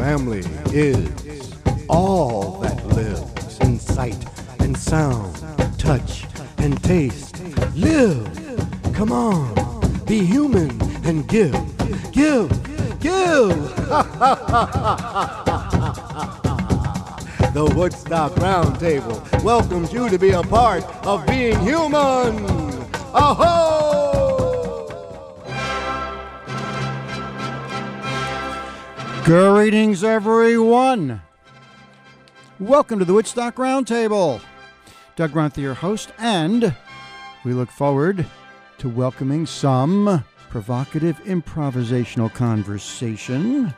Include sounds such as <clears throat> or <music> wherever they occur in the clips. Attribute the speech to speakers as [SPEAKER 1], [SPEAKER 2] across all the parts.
[SPEAKER 1] family is all that lives in sight and sound, touch and taste. Live! Come on, be human and give, give, give! <laughs> the Woodstock Roundtable welcomes you to be a part of being human! Aho!
[SPEAKER 2] Greetings, everyone. Welcome to the Woodstock Roundtable. Doug Grunther, your host, and we look forward to welcoming some provocative improvisational conversation.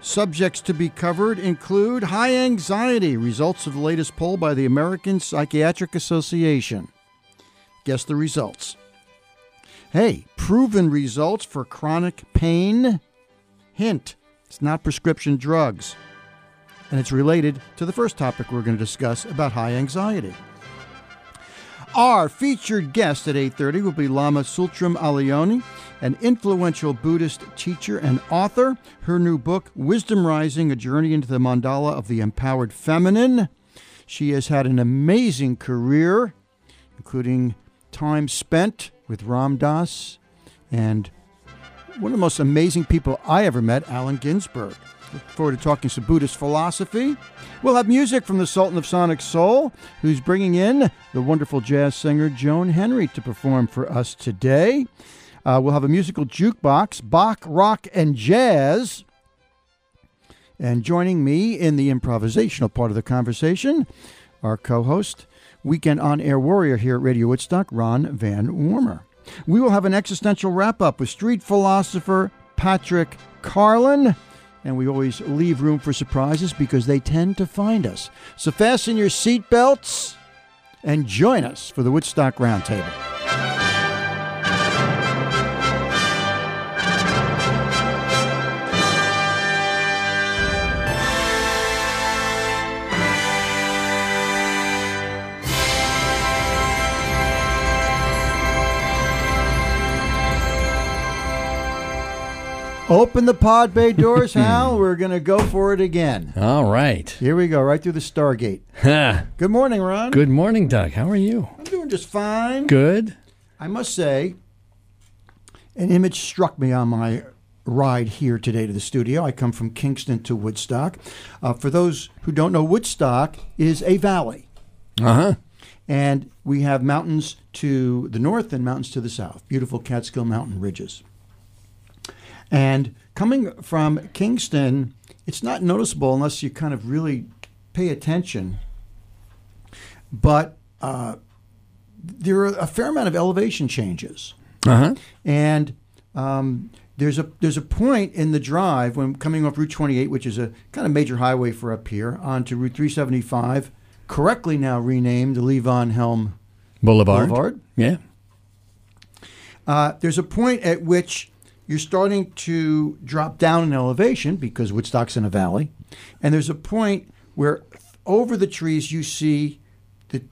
[SPEAKER 2] Subjects to be covered include high anxiety, results of the latest poll by the American Psychiatric Association. Guess the results. Hey, proven results for chronic pain. Hint it's not prescription drugs. And it's related to the first topic we're going to discuss about high anxiety. Our featured guest at 8:30 will be Lama Tsultrim Allione, an influential Buddhist teacher and author. Her new book, Wisdom Rising: A Journey into the Mandala of the Empowered Feminine. She has had an amazing career, including time spent with Ram Dass and one of the most amazing people I ever met, Allen Ginsberg. Look forward to talking some Buddhist philosophy. We'll have music from the Sultan of Sonic Soul, who's bringing in the wonderful jazz singer Joan Henry to perform for us today. Uh, we'll have a musical jukebox, Bach, rock, and jazz. And joining me in the improvisational part of the conversation, our co host, weekend on air warrior here at Radio Woodstock, Ron Van Warmer. We will have an existential wrap up with street philosopher Patrick Carlin. And we always leave room for surprises because they tend to find us. So fasten your seatbelts and join us for the Woodstock Roundtable. Open the pod bay doors, <laughs> Hal. We're going to go for it again.
[SPEAKER 3] All right.
[SPEAKER 2] Here we go, right through the Stargate. <laughs> Good morning, Ron.
[SPEAKER 3] Good morning, Doug. How are you?
[SPEAKER 2] I'm doing just fine.
[SPEAKER 3] Good.
[SPEAKER 2] I must say, an image struck me on my ride here today to the studio. I come from Kingston to Woodstock. Uh, for those who don't know, Woodstock is a valley.
[SPEAKER 3] Uh huh.
[SPEAKER 2] And we have mountains to the north and mountains to the south, beautiful Catskill Mountain ridges. And coming from Kingston, it's not noticeable unless you kind of really pay attention. But uh, there are a fair amount of elevation changes.
[SPEAKER 3] Uh huh.
[SPEAKER 2] And um, there's a there's a point in the drive when coming off Route 28, which is a kind of major highway for up here, onto Route 375, correctly now renamed the Levon Helm
[SPEAKER 3] Boulevard.
[SPEAKER 2] Boulevard.
[SPEAKER 3] Yeah.
[SPEAKER 2] Uh, there's a point at which you're starting to drop down in elevation because Woodstock's in a valley, and there's a point where over the trees you see the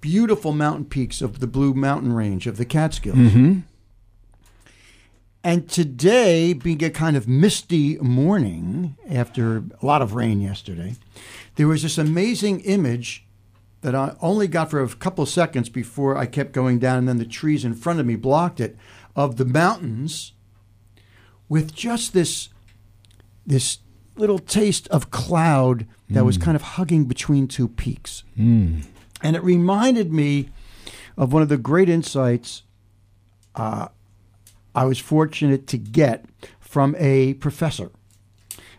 [SPEAKER 2] beautiful mountain peaks of the Blue Mountain Range of the Catskills.
[SPEAKER 3] Mm-hmm.
[SPEAKER 2] And today, being a kind of misty morning after a lot of rain yesterday, there was this amazing image that I only got for a couple of seconds before I kept going down, and then the trees in front of me blocked it of the mountains with just this this little taste of cloud that was kind of hugging between two peaks.
[SPEAKER 3] Mm.
[SPEAKER 2] And it reminded me of one of the great insights uh, I was fortunate to get from a professor.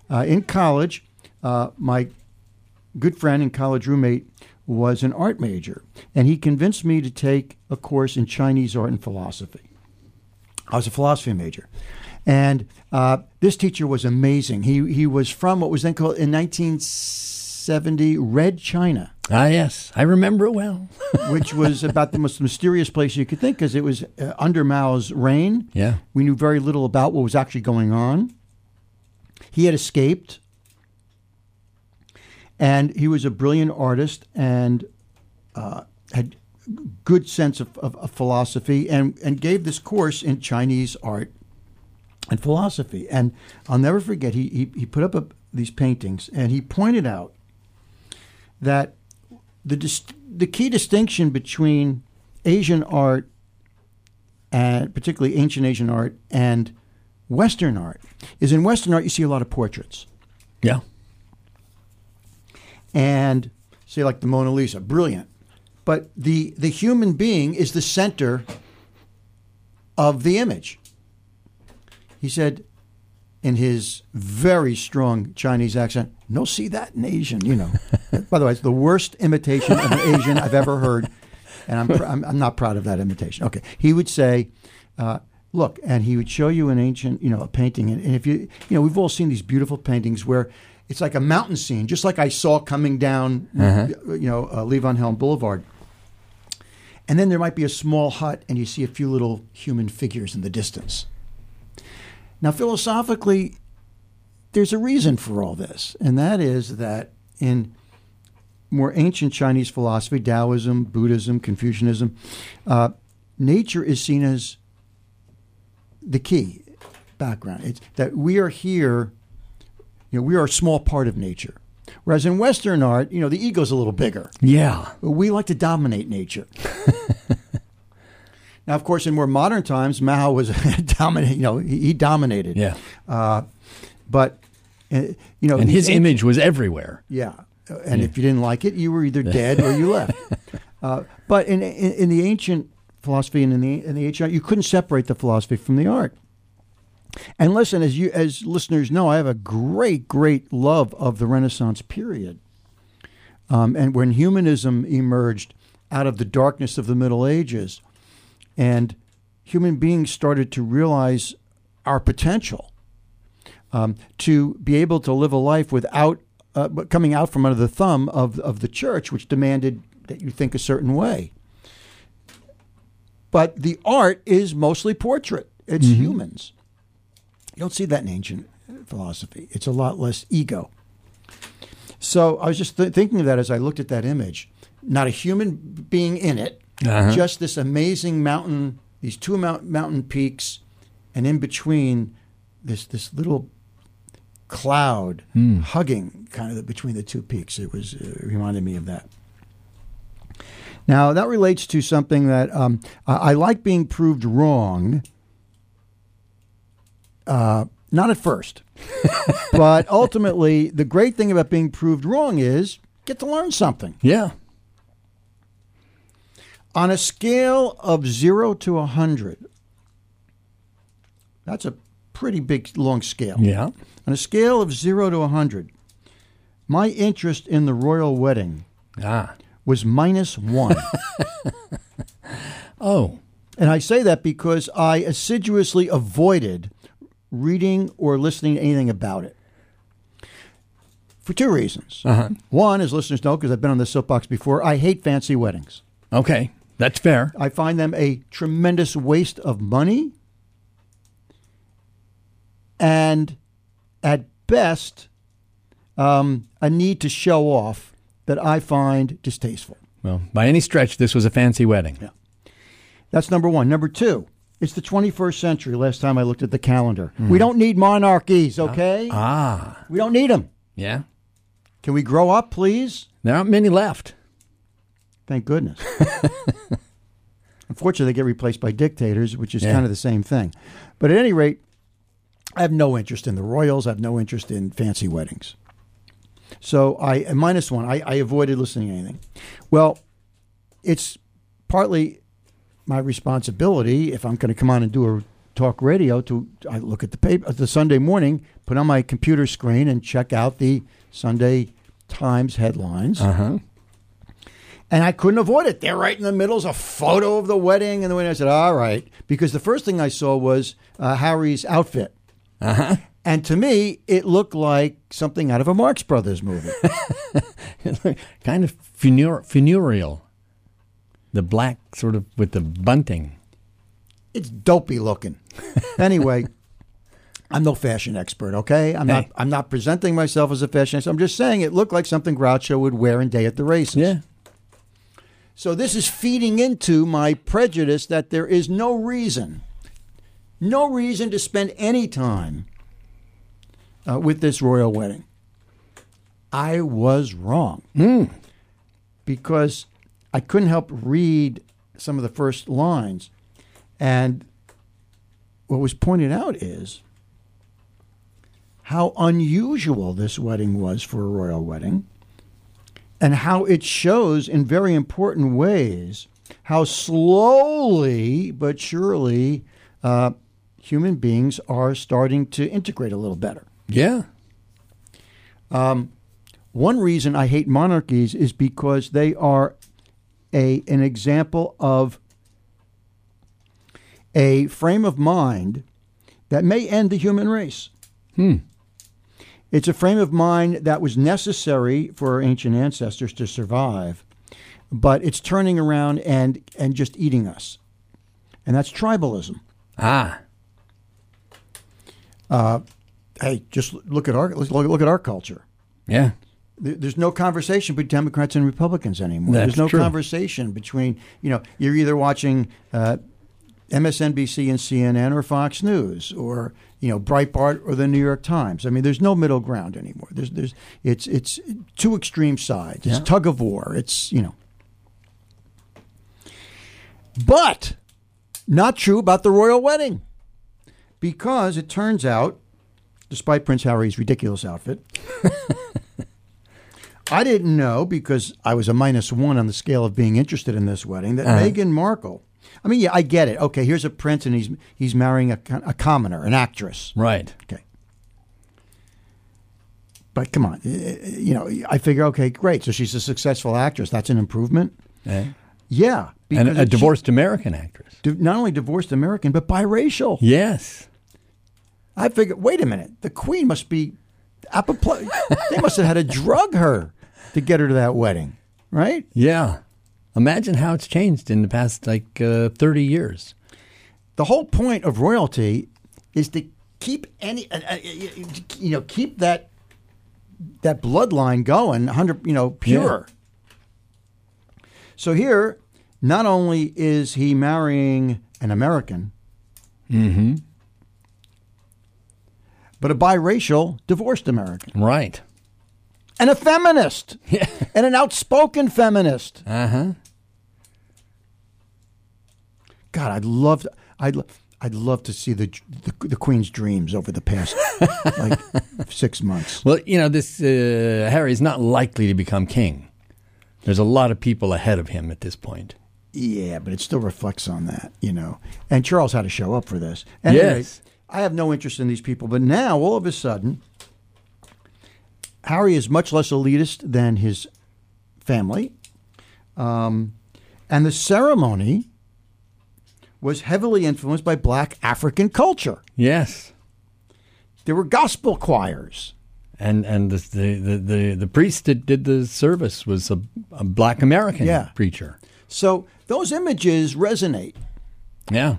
[SPEAKER 2] Uh, in college, uh, my good friend and college roommate was an art major, and he convinced me to take a course in Chinese art and philosophy. I was a philosophy major. And uh, this teacher was amazing. He, he was from what was then called in 1970 Red China.
[SPEAKER 3] Ah, yes. I remember it well. <laughs>
[SPEAKER 2] which was about the most mysterious place you could think because it was uh, under Mao's reign.
[SPEAKER 3] Yeah.
[SPEAKER 2] We knew very little about what was actually going on. He had escaped, and he was a brilliant artist and uh, had good sense of, of, of philosophy and, and gave this course in Chinese art and philosophy. And I'll never forget, he, he, he put up a, these paintings, and he pointed out that the dis- the key distinction between Asian art and particularly ancient Asian art and Western art is in Western art you see a lot of portraits
[SPEAKER 3] Yeah.
[SPEAKER 2] and say like the Mona Lisa, brilliant. But the the human being is the center of the image. He said in his very strong Chinese accent, no see that in Asian, you know. <laughs> By the way, it's the worst imitation of an Asian I've ever heard. And I'm, pr- I'm, I'm not proud of that imitation. Okay. He would say, uh, look, and he would show you an ancient, you know, a painting. And, and if you, you know, we've all seen these beautiful paintings where it's like a mountain scene, just like I saw coming down, you know, uh, Levon Helm Boulevard. And then there might be a small hut, and you see a few little human figures in the distance. Now, philosophically, there's a reason for all this, and that is that in more ancient Chinese philosophy, Taoism, Buddhism, Confucianism, uh, nature is seen as the key background. It's that we are here, you know, we are a small part of nature. Whereas in Western art, you know, the ego's a little bigger.
[SPEAKER 3] Yeah.
[SPEAKER 2] We like to dominate nature. <laughs> now, of course, in more modern times, Mao was <laughs> dominant. You know, he, he dominated.
[SPEAKER 3] Yeah.
[SPEAKER 2] Uh, but uh, you know,
[SPEAKER 3] And his image was everywhere.
[SPEAKER 2] yeah. And if you didn't like it, you were either dead or you left. <laughs> Uh, but in, in in the ancient philosophy and in the in the ancient art, you couldn't separate the philosophy from the art. And listen, as you as listeners know, I have a great great love of the Renaissance period. Um, and when humanism emerged out of the darkness of the Middle Ages, and human beings started to realize our potential um, to be able to live a life without uh, coming out from under the thumb of of the church, which demanded that you think a certain way. But the art is mostly portrait; it's humans. You don't see that in ancient philosophy. It's a lot less ego. So I was just th- thinking of that as I looked at that image. Not a human being in it,
[SPEAKER 3] Uh-huh.
[SPEAKER 2] just this amazing mountain, these two mount- mountain peaks, and in between this this little cloud hugging kind of between the two peaks. It was uh, reminded me of that. Now that relates to something that um, I, I like being proved wrong. Uh, not at first, <laughs> but ultimately, the great thing about being proved wrong is get to learn something.
[SPEAKER 3] Yeah.
[SPEAKER 2] On a scale of zero to a hundred, that's a pretty big, long scale.
[SPEAKER 3] Yeah.
[SPEAKER 2] On a scale of zero to a hundred, my interest in the royal wedding
[SPEAKER 3] Ah.
[SPEAKER 2] was minus one. <laughs>
[SPEAKER 3] Oh.
[SPEAKER 2] and I say that because I assiduously avoided reading or listening to anything about it. For two reasons.
[SPEAKER 3] Uh-huh.
[SPEAKER 2] One, as listeners know, because I've been on this soapbox before, I hate fancy weddings.
[SPEAKER 3] Okay. That's fair.
[SPEAKER 2] I find them a tremendous waste of money and at best um, a need to show off that I find distasteful.
[SPEAKER 3] Well, by any stretch, this was a fancy wedding.
[SPEAKER 2] Yeah. That's number one. Number two, it's the 21st century. Last time I looked at the calendar, we don't need monarchies, okay?
[SPEAKER 3] Ah.
[SPEAKER 2] we don't need them.
[SPEAKER 3] Yeah.
[SPEAKER 2] Can we grow up, please?
[SPEAKER 3] There aren't many left.
[SPEAKER 2] Thank goodness. <laughs> Unfortunately, they get replaced by dictators, which is
[SPEAKER 3] Yeah.
[SPEAKER 2] kind of the same thing. But at any rate, I have no interest in the royals. I have no interest in fancy weddings. So I minus one. I, I avoided listening to anything. Well, it's partly my responsibility if I'm going to come on and do a talk radio to I look at the paper the Sunday morning, put on my computer screen and check out the Sunday Times headlines.
[SPEAKER 3] Uh huh.
[SPEAKER 2] And I couldn't avoid it. There, right in the middle, is a photo of the wedding. And the wedding, I said, all right. Because the first thing I saw was uh, Harry's outfit.
[SPEAKER 3] Uh huh.
[SPEAKER 2] And to me, it looked like something out of a Marx Brothers movie. <laughs>
[SPEAKER 3] kind of funereal. The black sort of with the bunting.
[SPEAKER 2] it's dopey looking. Anyway, <laughs> I'm no fashion expert, okay? I'm not I'm not presenting myself as a fashion expert. I'm just saying it looked like something Groucho would wear in Day at the Races.
[SPEAKER 3] Yeah.
[SPEAKER 2] So this is feeding into my prejudice that there is no reason, no reason to spend any time uh, with this royal wedding. I was wrong
[SPEAKER 3] Hmm.
[SPEAKER 2] because I couldn't help read some of the first lines. And what was pointed out is how unusual this wedding was for a royal wedding and how it shows in very important ways how slowly but surely uh, human beings are starting to integrate a little better.
[SPEAKER 3] Yeah.
[SPEAKER 2] One reason I hate monarchies is because they are a an example of a frame of mind that may end the human race. It's a frame of mind that was necessary for our ancient ancestors to survive, but it's turning around and and just eating us. And that's tribalism.
[SPEAKER 3] Ah.
[SPEAKER 2] Hey, just look at our look, look at our culture.
[SPEAKER 3] Yeah.
[SPEAKER 2] There's no conversation between Democrats and Republicans anymore.
[SPEAKER 3] That's
[SPEAKER 2] There's no
[SPEAKER 3] true.
[SPEAKER 2] conversation between, you know, you're either watching uh, MSNBC and CNN or Fox News or, you know, Breitbart or the New York Times. I mean, there's no middle ground anymore. There's, there's, it's, it's two extreme sides. It's
[SPEAKER 3] Yeah.
[SPEAKER 2] tug of war. It's, you know. But not true about the royal wedding because it turns out, despite Prince Harry's ridiculous outfit, <laughs> I didn't know because I was a minus one on the scale of being interested in this wedding that uh-huh. Meghan Markle. I mean, yeah, I get it. Okay, here's a prince and he's he's marrying a, a commoner, an actress.
[SPEAKER 3] Right.
[SPEAKER 2] Okay. But come on, eh, you know, I figure, okay, great. So she's a successful actress. That's an improvement.
[SPEAKER 3] Yeah.
[SPEAKER 2] Yeah,
[SPEAKER 3] And a
[SPEAKER 2] she-
[SPEAKER 3] divorced American actress.
[SPEAKER 2] not only divorced American, but biracial.
[SPEAKER 3] Yes.
[SPEAKER 2] I figure, wait a minute, the queen must be apoplectic. <laughs> they must have had to drug her to get her to that wedding, right?
[SPEAKER 3] Yeah. Imagine how it's changed in the past like uh, 30 years.
[SPEAKER 2] the whole point of royalty is to keep any uh, uh, you know keep that that bloodline going 100 you know pure so here not only is he marrying an american but a biracial divorced american
[SPEAKER 3] Right.
[SPEAKER 2] And a feminist <laughs> and an outspoken feminist
[SPEAKER 3] Uh huh.
[SPEAKER 2] God, I'd love to, I'd I'd love to see the, the the Queen's dreams over the past <laughs> like six months.
[SPEAKER 3] Well, you know, this uh, Harry's not likely to become king. There's a lot of people ahead of him at this point.
[SPEAKER 2] Yeah, but it still reflects on that, you know. And Charles had to show up for this. Rate,
[SPEAKER 3] Yes.
[SPEAKER 2] I have no interest in these people, but now all of a sudden, Harry is much less elitist than his family, um, and the ceremony was heavily influenced by Black African culture.
[SPEAKER 3] Yes.
[SPEAKER 2] There were gospel choirs.
[SPEAKER 3] And and the the the, the, priest that did the service was a, a black American
[SPEAKER 2] Yeah.
[SPEAKER 3] preacher.
[SPEAKER 2] So those images resonate
[SPEAKER 3] Yeah.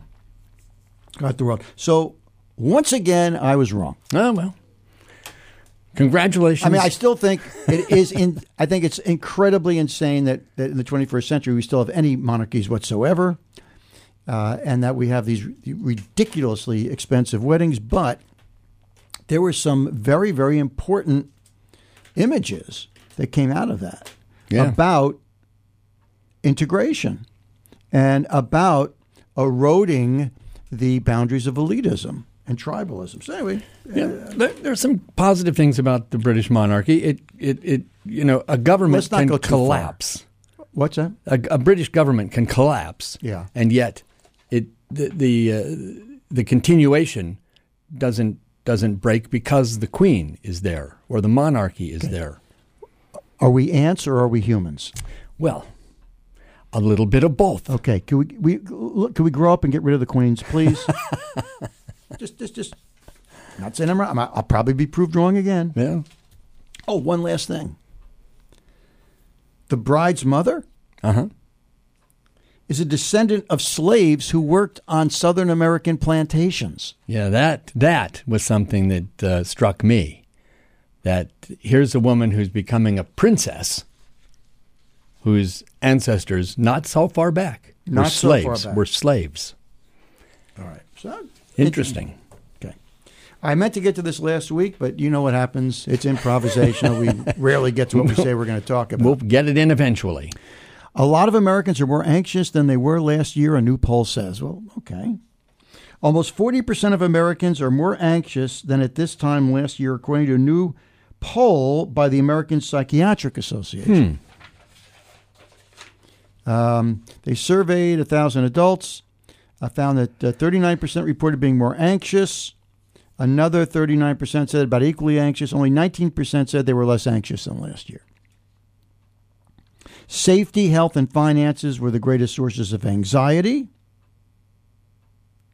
[SPEAKER 2] Got the world. So once again, I was wrong.
[SPEAKER 3] Oh well. Congratulations.
[SPEAKER 2] I mean, I still think it is. In, I think it's incredibly insane that, that in the 21st century we still have any monarchies whatsoever, uh, and that we have these ridiculously expensive weddings. But there were some very, very important images that came out of that
[SPEAKER 3] Yeah.
[SPEAKER 2] about integration and about eroding the boundaries of elitism and tribalism. So anyway,
[SPEAKER 3] Yeah, there, there are some positive things about the British monarchy. It, it, it you know, a government can
[SPEAKER 2] far.
[SPEAKER 3] collapse.
[SPEAKER 2] what's that?
[SPEAKER 3] A, a British government can collapse.
[SPEAKER 2] Yeah.
[SPEAKER 3] and yet it the the, uh, the continuation doesn't doesn't break because the Queen is there or the monarchy is there.
[SPEAKER 2] Are we ants or are we humans?
[SPEAKER 3] Well, a little bit of both.
[SPEAKER 2] Okay, can we, we look, can we grow up and get rid of the queens, please? <laughs> just, just, just. Not saying I'm. I'm, I'll probably be proved wrong again.
[SPEAKER 3] Yeah.
[SPEAKER 2] Oh, one last thing. The bride's mother
[SPEAKER 3] Uh huh.
[SPEAKER 2] is a descendant of slaves who worked on Southern American plantations.
[SPEAKER 3] Yeah, that that was something that uh, struck me. That here's a woman who's becoming a princess, whose ancestors not so far back were
[SPEAKER 2] Not so far
[SPEAKER 3] slaves.
[SPEAKER 2] back.
[SPEAKER 3] Were slaves.
[SPEAKER 2] All right. So
[SPEAKER 3] Interesting.
[SPEAKER 2] Okay. I meant to get to this last week, but you know what happens. It's improvisational. we <laughs> rarely get to what we say we're going to talk about.
[SPEAKER 3] We'll get it in eventually.
[SPEAKER 2] A lot of Americans are more anxious than they were last year, a new poll says. Well, okay. Almost 40% of Americans are more anxious than at this time last year, according to a new poll by the American Psychiatric Association. Um, they surveyed 1,000 adults, uh, found that uh, 39% reported being more anxious. Another 39% said about equally anxious. Only 19% said they were less anxious than last year. Safety, health, and finances were the greatest sources of anxiety.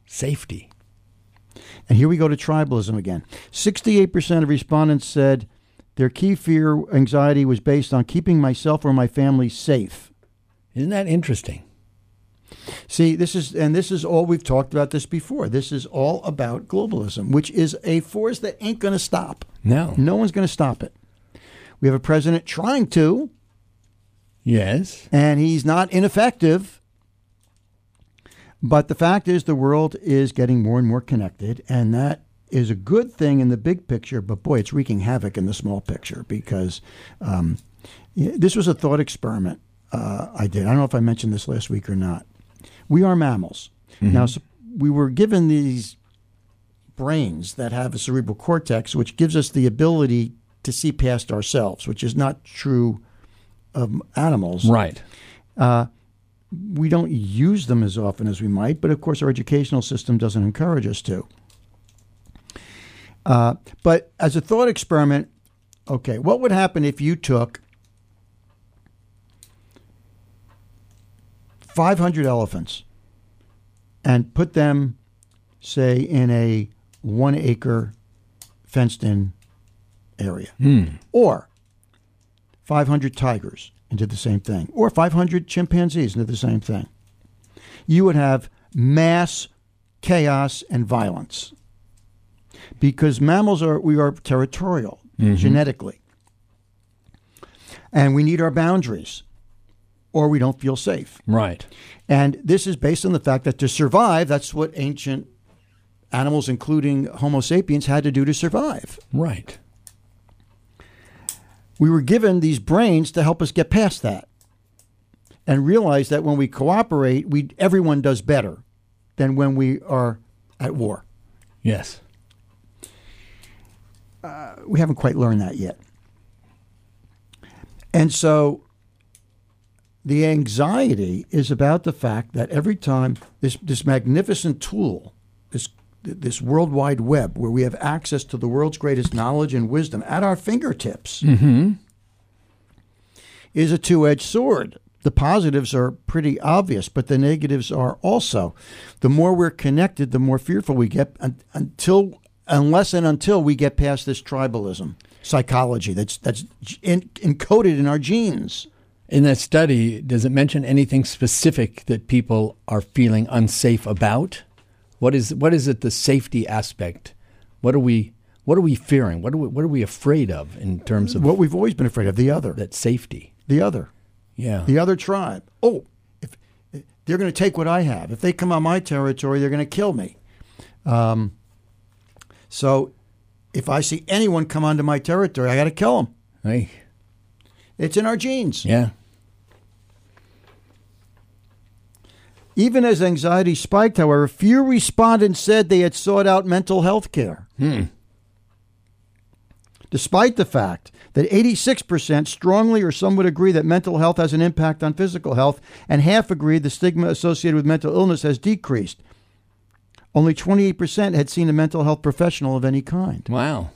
[SPEAKER 3] Safety.
[SPEAKER 2] And here we go to tribalism again. 68% of respondents said their key fear, anxiety, was based on keeping myself or my family safe.
[SPEAKER 3] Isn't that interesting?
[SPEAKER 2] See, this is, and this is all we've talked about this before. This is all about globalism, which is a force that ain't going to stop.
[SPEAKER 3] No.
[SPEAKER 2] No one's going to stop it. We have a president trying to,
[SPEAKER 3] Yes.
[SPEAKER 2] and he's not ineffective. But the fact is, the world is getting more and more connected, and that is a good thing in the big picture. But boy, it's wreaking havoc in the small picture because um, this was a thought experiment uh, I did. I don't know if I mentioned this last week or not. We are mammals. Now, so we were given these brains that have a cerebral cortex, which gives us the ability to see past ourselves, which is not true of animals
[SPEAKER 3] Right.
[SPEAKER 2] we don't use them as often as we might, but of course, our educational system doesn't encourage us to. Uh, but as a thought experiment, okay, what would happen if you took 500 elephants and put them, say, in a one acre fenced in area? Hmm. Or 500 tigers into the same thing, or 500 chimpanzees into the same thing. You would have mass chaos and violence. Because mammals are we are territorial mm-hmm. genetically, and we need our boundaries, or we don't feel safe.
[SPEAKER 3] Right.
[SPEAKER 2] And this is based on the fact that to survive, that's what ancient animals, including Homo sapiens, had to do to survive.
[SPEAKER 3] Right.
[SPEAKER 2] we were given these brains to help us get past that and realize that when we cooperate, we everyone does better than when we are at war.
[SPEAKER 3] Yes.
[SPEAKER 2] Uh, we haven't quite learned that yet. And so the anxiety is about the fact that every time this this magnificent tool, this this World Wide Web, where we have access to the world's greatest knowledge and wisdom at our fingertips, mm-hmm. is a two edged sword. The positives are pretty obvious, but the negatives are also. The more we're connected, the more fearful we get un- until, unless and until we get past this tribalism psychology that's that's in, encoded in our genes.
[SPEAKER 3] In that study, does it mention anything specific that people are feeling unsafe about? What is what is it the safety aspect? What are we what are we fearing? What are we what are we afraid of in terms of
[SPEAKER 2] What we've always been afraid of the other,
[SPEAKER 3] that safety?
[SPEAKER 2] the other,
[SPEAKER 3] Yeah.
[SPEAKER 2] the other tribe. Oh, if they're going to take what I have, if they come on my territory, they're going to kill me. Um, so, if I see anyone come onto my territory, I got to kill them.
[SPEAKER 3] Hey.
[SPEAKER 2] It's in our genes.
[SPEAKER 3] Yeah.
[SPEAKER 2] Even as anxiety spiked, however, few respondents said they had sought out mental health care. Hmm. Despite the fact that 86% strongly or some would agree that mental health has an impact on physical health, and half agreed the stigma associated with mental illness has decreased. Only 28% had seen a mental health professional of any kind.
[SPEAKER 3] Wow.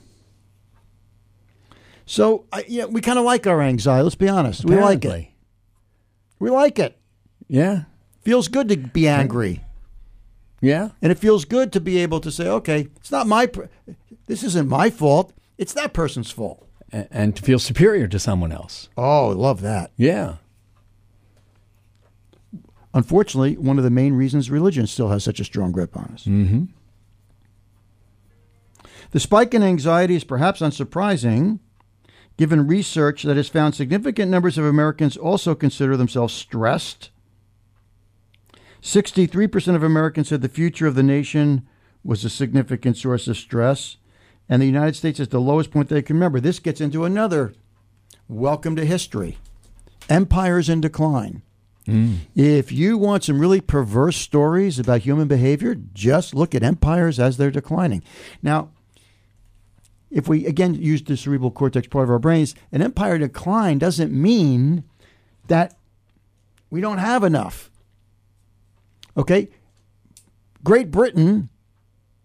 [SPEAKER 2] So, I, yeah, we kind of like our anxiety. Let's be honest. We like it. We like it.
[SPEAKER 3] Yeah.
[SPEAKER 2] Feels good to be angry.
[SPEAKER 3] Yeah.
[SPEAKER 2] And it feels good to be able to say, okay, it's not my, pr- this isn't my fault. It's that person's fault.
[SPEAKER 3] A- and to feel superior to someone else.
[SPEAKER 2] Oh, I love that.
[SPEAKER 3] Yeah.
[SPEAKER 2] Unfortunately, one of the main reasons religion still has such a strong grip on us.
[SPEAKER 3] Mm-hmm.
[SPEAKER 2] The spike in anxiety is perhaps unsurprising, given research that has found significant numbers of Americans also consider themselves stressed. 63% of Americans said the future of the nation was a significant source of stress. and the United States is the lowest point they can remember. This gets into another welcome to history. Empires in decline. Hmm. If you want some really perverse stories about human behavior, just look at empires as they're declining. Now, if we again use the cerebral cortex part of our brains, an empire decline doesn't mean that we don't have enough. Okay? Great Britain,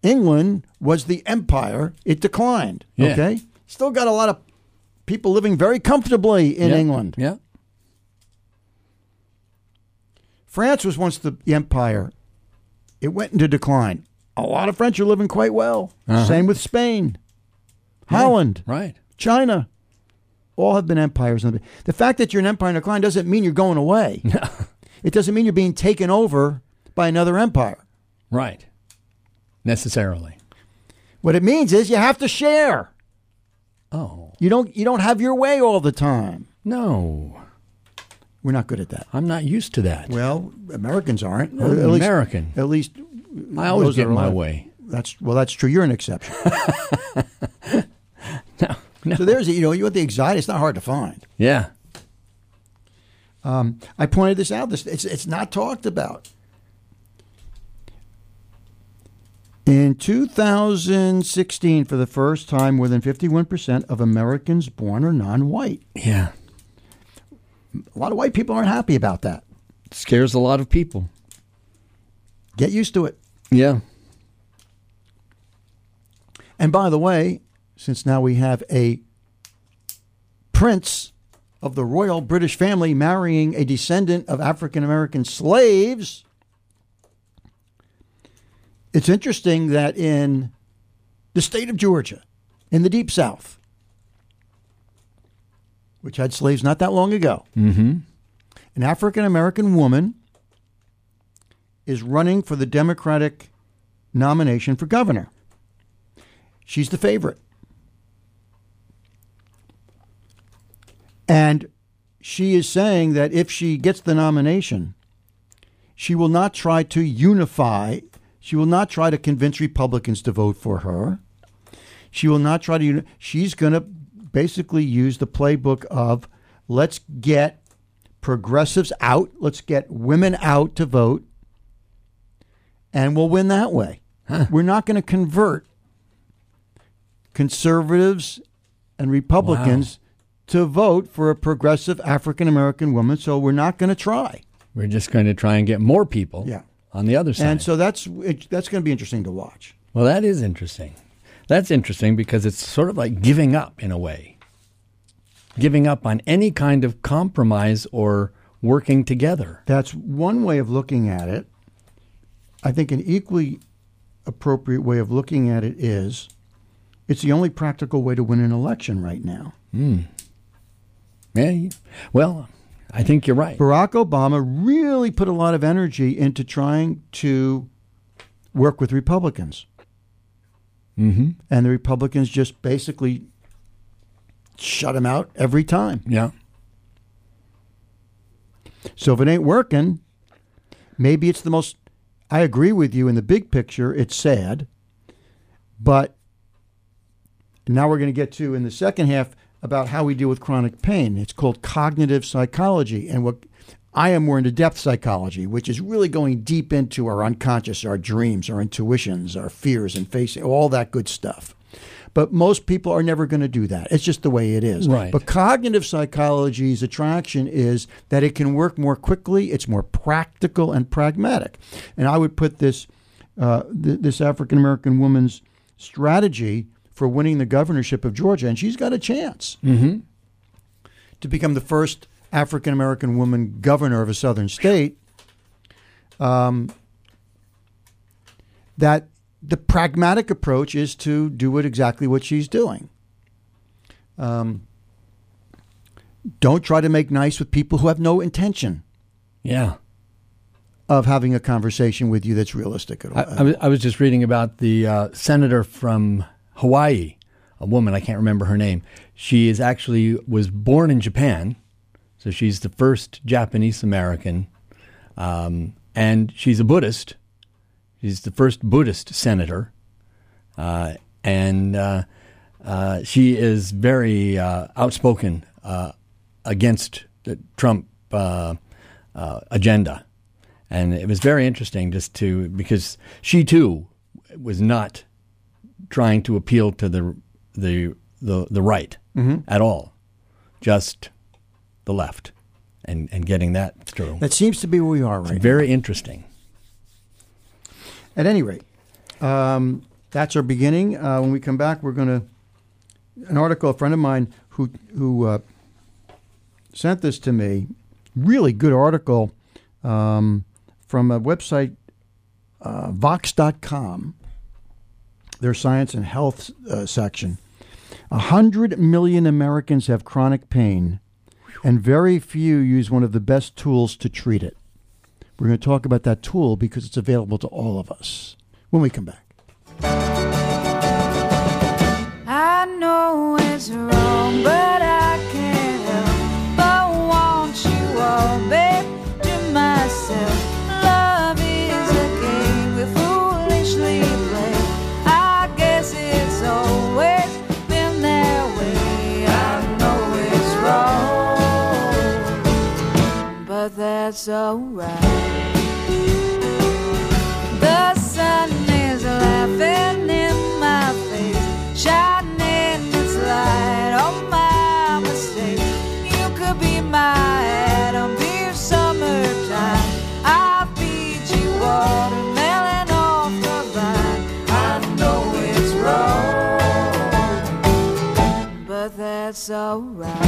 [SPEAKER 2] England was the empire, it declined.
[SPEAKER 3] Yeah.
[SPEAKER 2] Okay? Still got a lot of people living very comfortably in
[SPEAKER 3] Yeah.
[SPEAKER 2] England.
[SPEAKER 3] Yeah.
[SPEAKER 2] France was once the empire. It went into decline. A lot of French are living quite well.
[SPEAKER 3] Uh-huh.
[SPEAKER 2] Same with Spain, Holland,
[SPEAKER 3] Right.
[SPEAKER 2] China. All have been empires. the- The fact that you're an empire in decline doesn't mean you're going away. <laughs> it doesn't mean you're being taken over by another empire.
[SPEAKER 3] Right. Necessarily.
[SPEAKER 2] What it means is you have to share.
[SPEAKER 3] Oh.
[SPEAKER 2] You don't you don't have your way all the time.
[SPEAKER 3] No.
[SPEAKER 2] We're not good at that.
[SPEAKER 3] I'm not used to that.
[SPEAKER 2] Well, Americans aren't.
[SPEAKER 3] I'm
[SPEAKER 2] at least,
[SPEAKER 3] American.
[SPEAKER 2] At least
[SPEAKER 3] I always get my
[SPEAKER 2] alive.
[SPEAKER 3] way.
[SPEAKER 2] That's well. That's true. You're an exception. <laughs>
[SPEAKER 3] No. No.
[SPEAKER 2] So there's you know you want the anxiety. It's not hard to find.
[SPEAKER 3] Yeah.
[SPEAKER 2] Um, I pointed this out. This it's it's not talked about. In 2016, for the first time, more than 51% of Americans born are non-white.
[SPEAKER 3] Yeah.
[SPEAKER 2] A lot of white people aren't happy about that.
[SPEAKER 3] scares a lot of people.
[SPEAKER 2] Get used to it.
[SPEAKER 3] Yeah.
[SPEAKER 2] And by the way, since now we have a prince of the royal British family marrying a descendant of African American slaves, it's interesting that in the state of Georgia, in the deep south, which had slaves not that long ago,
[SPEAKER 3] Mm-hmm.
[SPEAKER 2] an African American woman is running for the Democratic nomination for governor. She's the favorite. And she is saying that if she gets the nomination, she will not try to unify, she will not try to convince Republicans to vote for her. She will not try to, she's going to basically use the playbook of let's get progressives out, let's get women out to vote, and we'll win that way. We're not going to convert conservatives and Republicans to vote for a progressive African American woman, so we're not going to try.
[SPEAKER 3] We're just going to try and get more people
[SPEAKER 2] Yeah.
[SPEAKER 3] On the other side.
[SPEAKER 2] And so that's it, that's going to be interesting to watch.
[SPEAKER 3] well, that is interesting. That's interesting because it's sort of like giving up in a way. Giving up on any kind of compromise or working together.
[SPEAKER 2] That's one way of looking at it. I think an equally appropriate way of looking at it is it's the only practical way to win an election right now.
[SPEAKER 3] Hmm. Yeah. Well, I think you're right.
[SPEAKER 2] Barack Obama really put a lot of energy into trying to work with Republicans.
[SPEAKER 3] Mm-hmm.
[SPEAKER 2] And the Republicans just basically shut him out every time.
[SPEAKER 3] Yeah.
[SPEAKER 2] So if it ain't working, maybe it's the most. I agree with you in the big picture, it's sad. But now we're going to get to in the second half about how we deal with chronic pain. It's called cognitive psychology. And what I am more into depth psychology, which is really going deep into our unconscious, our dreams, our intuitions, our fears, and facing all that good stuff. But most people are never going to do that. It's just the way it is.
[SPEAKER 3] Right.
[SPEAKER 2] But cognitive psychology's attraction is that it can work more quickly, it's more practical and pragmatic. And I would put this uh, th- this African American woman's strategy for winning the governorship of Georgia, and she's got a chance to become the first African American woman governor of a southern state. Um, that the pragmatic approach is to do it exactly what she's doing. Um, don't try to make nice with people who have no intention
[SPEAKER 3] Yeah.
[SPEAKER 2] of having a conversation with you that's realistic at all.
[SPEAKER 3] I, I, was, I was just reading about the uh, senator from Hawaii, a woman I can't remember her name. She is actually was born in Japan, so she's the first Japanese American, um, and she's a Buddhist. She's the first Buddhist senator, uh, and uh, uh, she is very uh, outspoken uh, against the Trump uh, agenda, and it was very interesting just to because she too was not trying to appeal to the the the, the right at all, just the left, and and getting that through.
[SPEAKER 2] That seems to be where we are right now.
[SPEAKER 3] Very interesting.
[SPEAKER 2] At any rate, um, that's our beginning. Uh, when we come back, we're going to an article. A friend of mine who who uh, sent this to me, really good article um, from a website, uh, Vox.com. Their science and health uh, section. A hundred million Americans have chronic pain, and very few use one of the best tools to treat it. We're going to talk about that tool because it's available to all of us when we come back.
[SPEAKER 4] That's alright. The sun is laughing in my face, shining its light on my mistake. You could be my Adam, be summertime. I'll feed you watermelon off the vine. I know it's wrong, but that's alright.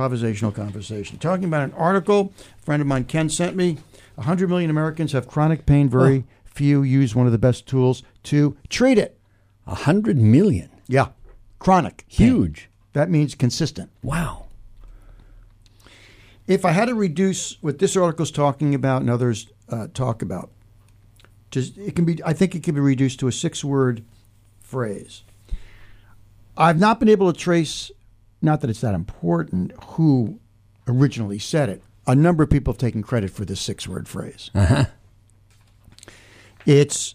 [SPEAKER 2] Improvisational conversation. Talking about an article a friend of mine, Ken, sent me. 100 million Americans have chronic pain. Very few use one of the best tools to treat it.
[SPEAKER 3] A hundred million.
[SPEAKER 2] Yeah. Chronic. pain.
[SPEAKER 3] Huge.
[SPEAKER 2] That means consistent.
[SPEAKER 3] Wow.
[SPEAKER 2] If I had to reduce what this article is talking about and others uh, talk about, just it can be. I think it can be reduced to a six-word phrase. I've not been able to trace, not that it's that important, who originally said it. A number of people have taken credit for this six-word phrase. It's,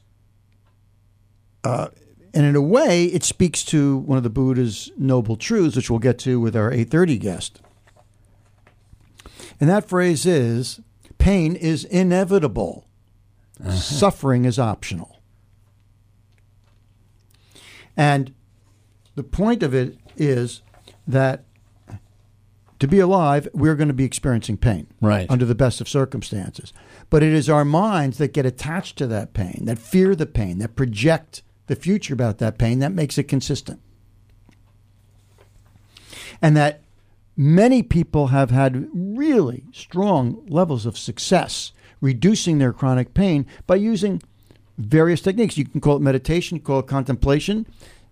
[SPEAKER 2] uh, and in a way, it speaks to one of the Buddha's noble truths, which we'll get to with our 8:30 guest. And that phrase is pain is inevitable, suffering is optional. And the point of it is that to be alive, we're going to be experiencing pain
[SPEAKER 3] Right.
[SPEAKER 2] under the best of circumstances. But it is our minds that get attached to that pain, that fear the pain, that project the future about that pain, that makes it consistent. And that many people have had really strong levels of success reducing their chronic pain by using various techniques. You can call it meditation, call it contemplation.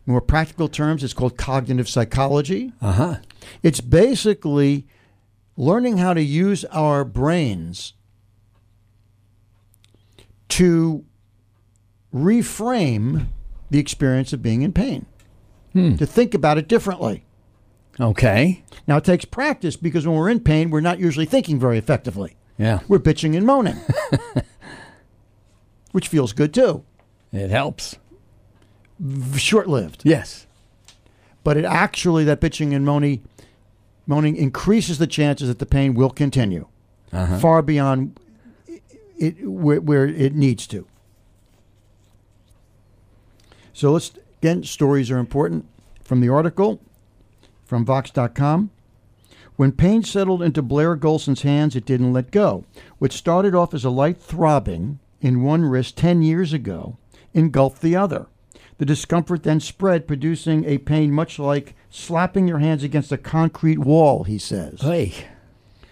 [SPEAKER 2] More practical terms, it's called cognitive psychology.
[SPEAKER 3] Uh huh.
[SPEAKER 2] It's basically learning how to use our brains to reframe the experience of being in pain, to think about it differently.
[SPEAKER 3] Okay.
[SPEAKER 2] Now, it takes practice because when we're in pain, we're not usually thinking very effectively.
[SPEAKER 3] Yeah.
[SPEAKER 2] We're bitching and moaning, <laughs> which feels good too.
[SPEAKER 3] It helps.
[SPEAKER 2] Short lived.
[SPEAKER 3] Yes.
[SPEAKER 2] But it actually, that bitching and moaning, moaning increases the chances that the pain will continue uh-huh. far beyond it, where, where it needs to. So let's, again, stories are important. From the article from Vox.com. When pain settled into Blair Golson's hands, it didn't let go. What started off as a light throbbing in one wrist 10 years ago engulfed the other. The discomfort then spread, producing a pain much like slapping your hands against a concrete wall, he says.
[SPEAKER 3] Hey,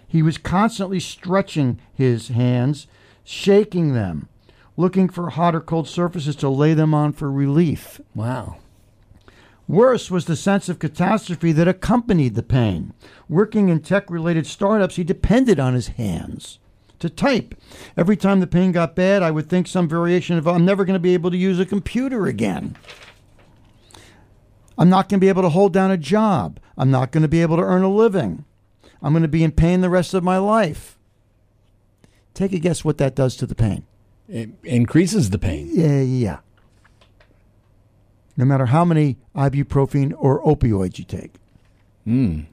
[SPEAKER 2] He was constantly stretching his hands, shaking them, looking for hot or cold surfaces to lay them on for relief.
[SPEAKER 3] wow.
[SPEAKER 2] Worse was the sense of catastrophe that accompanied the pain. Working in tech related startups, he depended on his hands to type. Every time the pain got bad, I would think some variation of, I'm never going to be able to use a computer again. I'm not going to be able to hold down a job. I'm not going to be able to earn a living. I'm going to be in pain the rest of my life. Take a guess what that does to the pain.
[SPEAKER 3] It increases the pain.
[SPEAKER 2] Yeah, yeah. No matter how many ibuprofen or opioids you take.
[SPEAKER 3] Mm.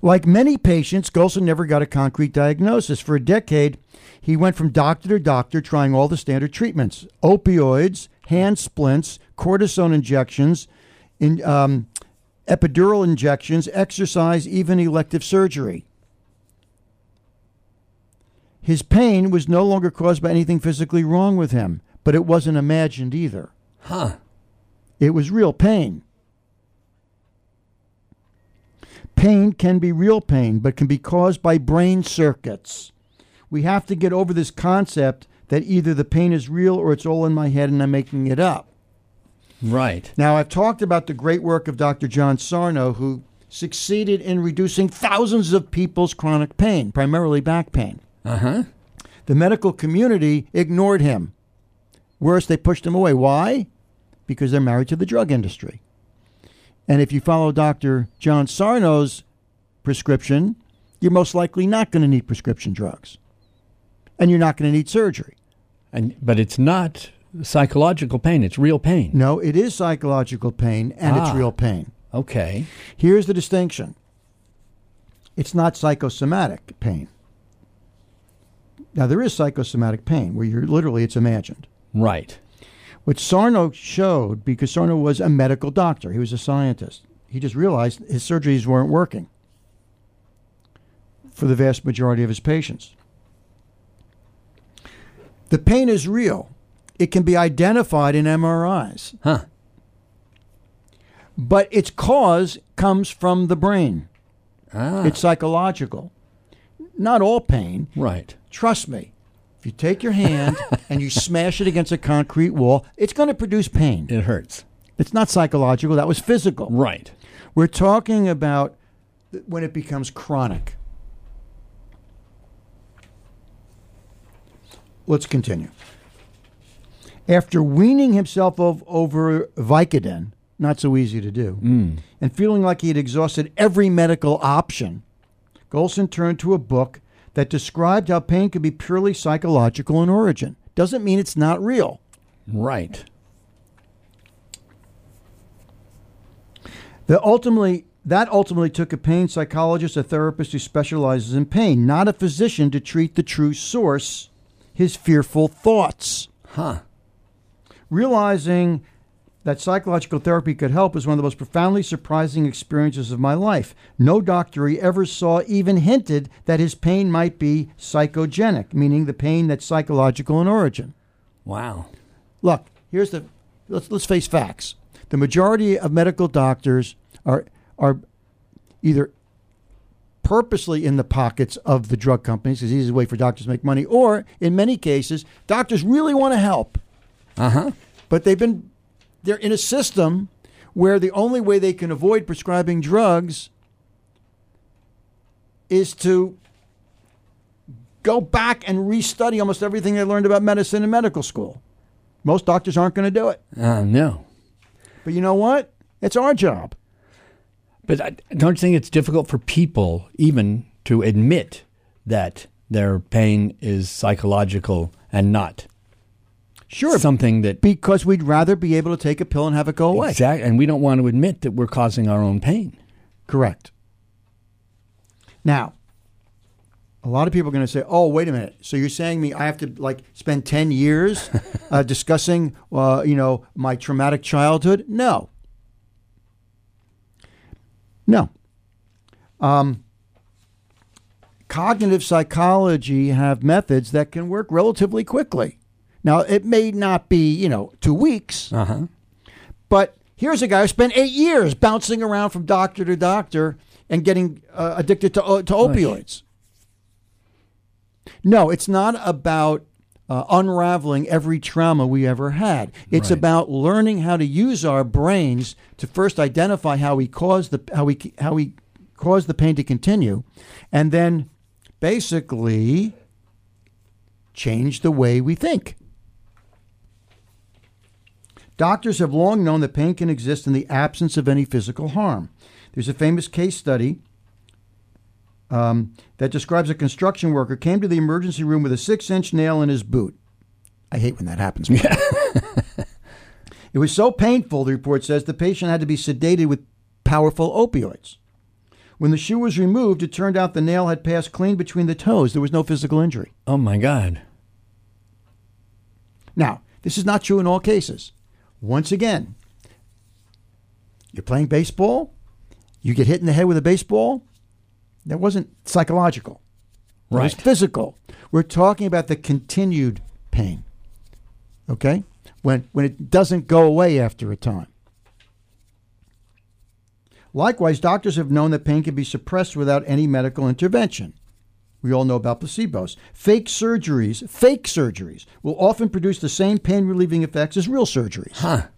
[SPEAKER 2] Like many patients, Golson never got a concrete diagnosis. For a decade, he went from doctor to doctor trying all the standard treatments opioids, hand splints, cortisone injections, in, um, epidural injections, exercise, even elective surgery. His pain was no longer caused by anything physically wrong with him, but it wasn't imagined either.
[SPEAKER 3] Huh.
[SPEAKER 2] It was real pain. Pain can be real pain, but can be caused by brain circuits. We have to get over this concept that either the pain is real or it's all in my head and I'm making it up.
[SPEAKER 3] Right.
[SPEAKER 2] Now, I've talked about the great work of Dr. John Sarno, who succeeded in reducing thousands of people's chronic pain, primarily back pain.
[SPEAKER 3] Uh huh.
[SPEAKER 2] The medical community ignored him. Worse, they pushed him away. Why? Because they're married to the drug industry. And if you follow Dr. John Sarno's prescription, you're most likely not going to need prescription drugs. And you're not going to need surgery.
[SPEAKER 3] And but it's not psychological pain. It's real pain.
[SPEAKER 2] No, it is psychological pain and it's
[SPEAKER 3] Ah.
[SPEAKER 2] real pain.
[SPEAKER 3] Okay.
[SPEAKER 2] Here's the distinction it's not psychosomatic pain. Now, there is psychosomatic pain where you're literally, it's imagined.
[SPEAKER 3] Right.
[SPEAKER 2] What Sarno showed, because Sarno was a medical doctor, he was a scientist, he just realized his surgeries weren't working for the vast majority of his patients. The pain is real. It can be identified in MRIs,
[SPEAKER 3] Huh.
[SPEAKER 2] but its cause comes from the brain.
[SPEAKER 3] Ah.
[SPEAKER 2] It's psychological. Not all pain.
[SPEAKER 3] right.
[SPEAKER 2] Trust me. If you take your hand <laughs> and you smash it against a concrete wall, it's going to produce pain.
[SPEAKER 3] It hurts.
[SPEAKER 2] It's not psychological, that was physical.
[SPEAKER 3] Right.
[SPEAKER 2] We're talking about when it becomes chronic. Let's continue. After weaning himself ov- over Vicodin, not so easy to do, mm. and feeling like he had exhausted every medical option, Golson turned to a book that described how pain could be purely psychological in origin. Doesn't mean it's not real.
[SPEAKER 3] Right.
[SPEAKER 2] That ultimately that ultimately took a pain psychologist, a therapist who specializes in pain, not a physician to treat the true source, his fearful thoughts.
[SPEAKER 3] Huh.
[SPEAKER 2] Realizing that psychological therapy could help was one of the most profoundly surprising experiences of my life. No doctor he ever saw even hinted that his pain might be psychogenic, meaning the pain that's psychological in origin.
[SPEAKER 3] Wow.
[SPEAKER 2] Look, here's the let's let's face facts. The majority of medical doctors are are either purposely in the pockets of the drug companies, it's the easiest way for doctors to make money, or in many cases, doctors really want to help,
[SPEAKER 3] Uh huh.
[SPEAKER 2] but they've been they're in a system where the only way they can avoid prescribing drugs is to go back and restudy almost everything they learned about medicine in medical school. Most doctors aren't going to do it.
[SPEAKER 3] Uh, no.
[SPEAKER 2] But you know what? It's our job.
[SPEAKER 3] But I don't you think it's difficult for people even to admit that their pain is psychological and not
[SPEAKER 2] Sure.
[SPEAKER 3] something that
[SPEAKER 2] because we'd rather be able to take a pill and have it go away.
[SPEAKER 3] Exactly. and we don't want to admit that we're causing our own pain.
[SPEAKER 2] Correct. Now, a lot of people are going to say, "Oh, wait a minute. So you're saying me I have to like spend 10 years <laughs> uh, discussing uh, you know, my traumatic childhood?" No. No. Um, cognitive psychology have methods that can work relatively quickly. Now, it may not be, you know, 2 weeks,
[SPEAKER 3] Uh huh.
[SPEAKER 2] But here's a guy who spent eight years bouncing around from doctor to doctor and getting uh, addicted to, o- to opioids. No, it's not about uh, unraveling every trauma we ever had. It's
[SPEAKER 3] Right.
[SPEAKER 2] about learning how to use our brains to first identify how we cause the how we how we cause the pain to continue, and then basically change the way we think. Doctors have long known that pain can exist in the absence of any physical harm. There's a famous case study um, that describes a construction worker came to the emergency room with a six-inch nail in his boot. I hate when that happens. <laughs> it was so painful, the report says, the patient had to be sedated with powerful opioids. When the shoe was removed, it turned out the nail had passed clean between the toes. There was no physical injury.
[SPEAKER 3] Oh my God.
[SPEAKER 2] Now, this is not true in all cases. Once again, you're playing baseball, you get hit in the head with a baseball. That wasn't psychological. That was physical. We're talking about the continued pain. Okay? When when it doesn't go away after a time. Likewise, doctors have known that pain can be suppressed without any medical intervention. We all know about placebos. Fake surgeries, fake surgeries will often produce the same pain relieving effects as real surgeries.
[SPEAKER 3] Huh.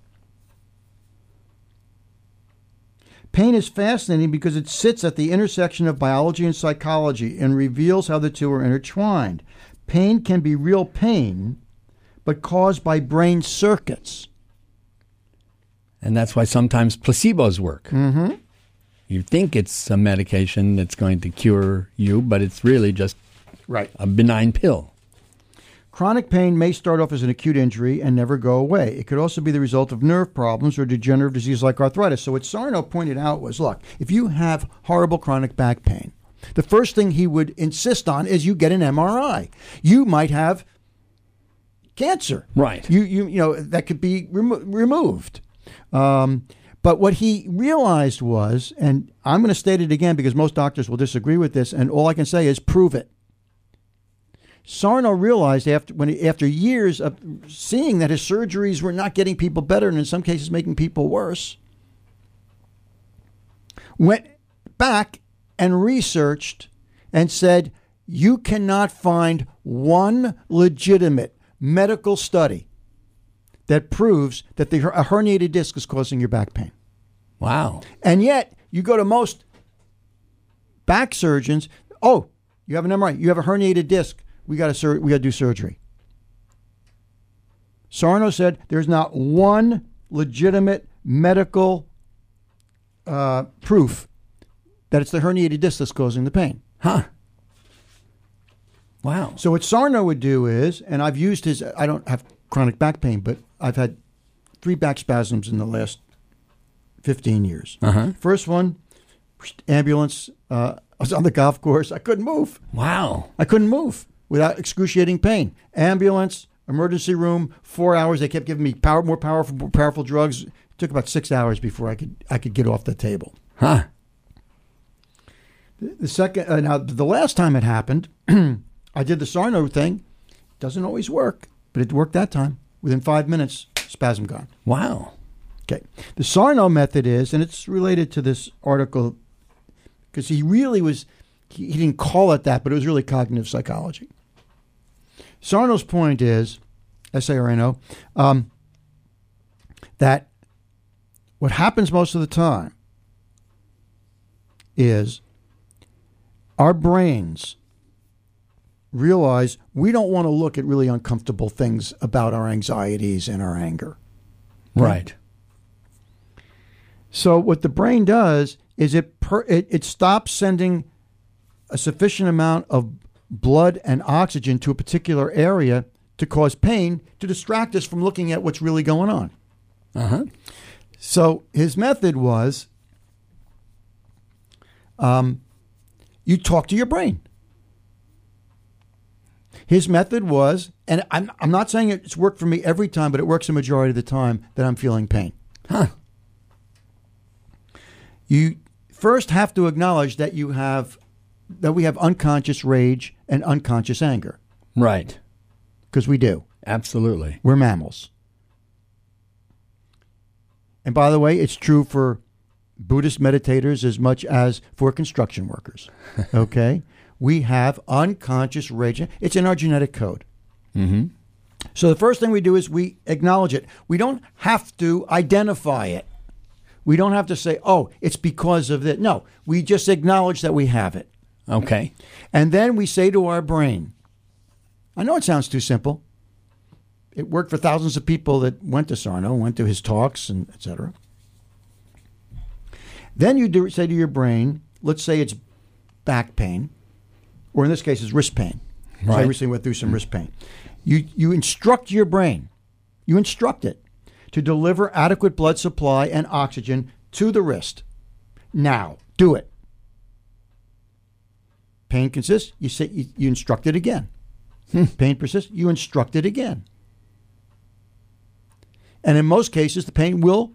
[SPEAKER 2] Pain is fascinating because it sits at the intersection of biology and psychology and reveals how the two are intertwined. Pain can be real pain, but caused by brain circuits.
[SPEAKER 3] And that's why sometimes placebos work. Mm-hmm. You think it's a medication that's going to cure you, but it's really just
[SPEAKER 2] Right.
[SPEAKER 3] a benign pill.
[SPEAKER 2] Chronic pain may start off as an acute injury and never go away. It could also be the result of nerve problems or degenerative disease like arthritis. So, what Sarno pointed out was look, if you have horrible chronic back pain, the first thing he would insist on is you get an MRI. You might have cancer.
[SPEAKER 3] Right.
[SPEAKER 2] You, you, you know, that could be remo- removed. Um, but what he realized was, and I'm going to state it again because most doctors will disagree with this, and all I can say is prove it. Sarno realized after when he, after years of seeing that his surgeries were not getting people better and in some cases making people worse, went back and researched and said you cannot find one legitimate medical study that proves that the, a herniated disc is causing your back pain.
[SPEAKER 3] Wow.
[SPEAKER 2] And yet, you go to most back surgeons. Oh, you have an MRI. You have a herniated disc. We got to sur- we got to do surgery. Sarno said there's not one legitimate medical uh, proof that it's the herniated disc that's causing the pain.
[SPEAKER 3] Huh. Wow.
[SPEAKER 2] So what Sarno would do is, and I've used his. I don't have chronic back pain, but I've had three back spasms in the last fifteen years.
[SPEAKER 3] Uh-huh.
[SPEAKER 2] First one, ambulance. Uh, I was on the golf course. I couldn't move.
[SPEAKER 3] Wow.
[SPEAKER 2] I couldn't move without excruciating pain. Ambulance, emergency room, four hours. They kept giving me power, more powerful, more powerful drugs. It took about six hours before I could I could get off the table.
[SPEAKER 3] Huh.
[SPEAKER 2] The second, uh, now the last time it happened, <clears throat> I did the Sarno thing. Doesn't always work, but it worked that time. Within five minutes, spasm gone.
[SPEAKER 3] Wow.
[SPEAKER 2] Okay. The Sarno method is, and it's related to this article because he really was, he, he didn't call it that, but it was really cognitive psychology. Sarno's point is, S A R N O, um, that what happens most of the time is our brains realize we don't want to look at really uncomfortable things about our anxieties and our anger.
[SPEAKER 3] Right.
[SPEAKER 2] So what the brain does is it per, it, it stops sending a sufficient amount of blood and oxygen to a particular area to cause pain to distract us from looking at what's really going on.
[SPEAKER 3] Uh huh.
[SPEAKER 2] So his method was um, you talk to your brain. His method was, and I'm, I'm not saying it's worked for me every time, but it works a majority of the time that I'm feeling pain.
[SPEAKER 3] Huh.
[SPEAKER 2] You first have to acknowledge that you have that we have unconscious rage and unconscious anger
[SPEAKER 3] Right.
[SPEAKER 2] because we do.
[SPEAKER 3] Absolutely.
[SPEAKER 2] We're mammals. And by the way, it's true for Buddhist meditators as much as for construction workers. <laughs> Okay? We have unconscious rage. It's in our genetic code.
[SPEAKER 3] Mm-hmm.
[SPEAKER 2] So the first thing we do is we acknowledge it. We don't have to identify it. We don't have to say, oh, it's because of this. No, we just acknowledge that we have it.
[SPEAKER 3] Okay.
[SPEAKER 2] And then we say to our brain, I know it sounds too simple. It worked for thousands of people that went to Sarno, went to his talks, and et cetera. Then you do, say to your brain, let's say it's back pain, or in this case, it's wrist pain. So I recently went through some mm. wrist pain. You, you instruct your brain, you instruct it to deliver adequate blood supply and oxygen to the wrist. Now, do it. Pain consists, you say you, you instruct it again. Hmm. Pain persists, you instruct it again. And in most cases, the pain will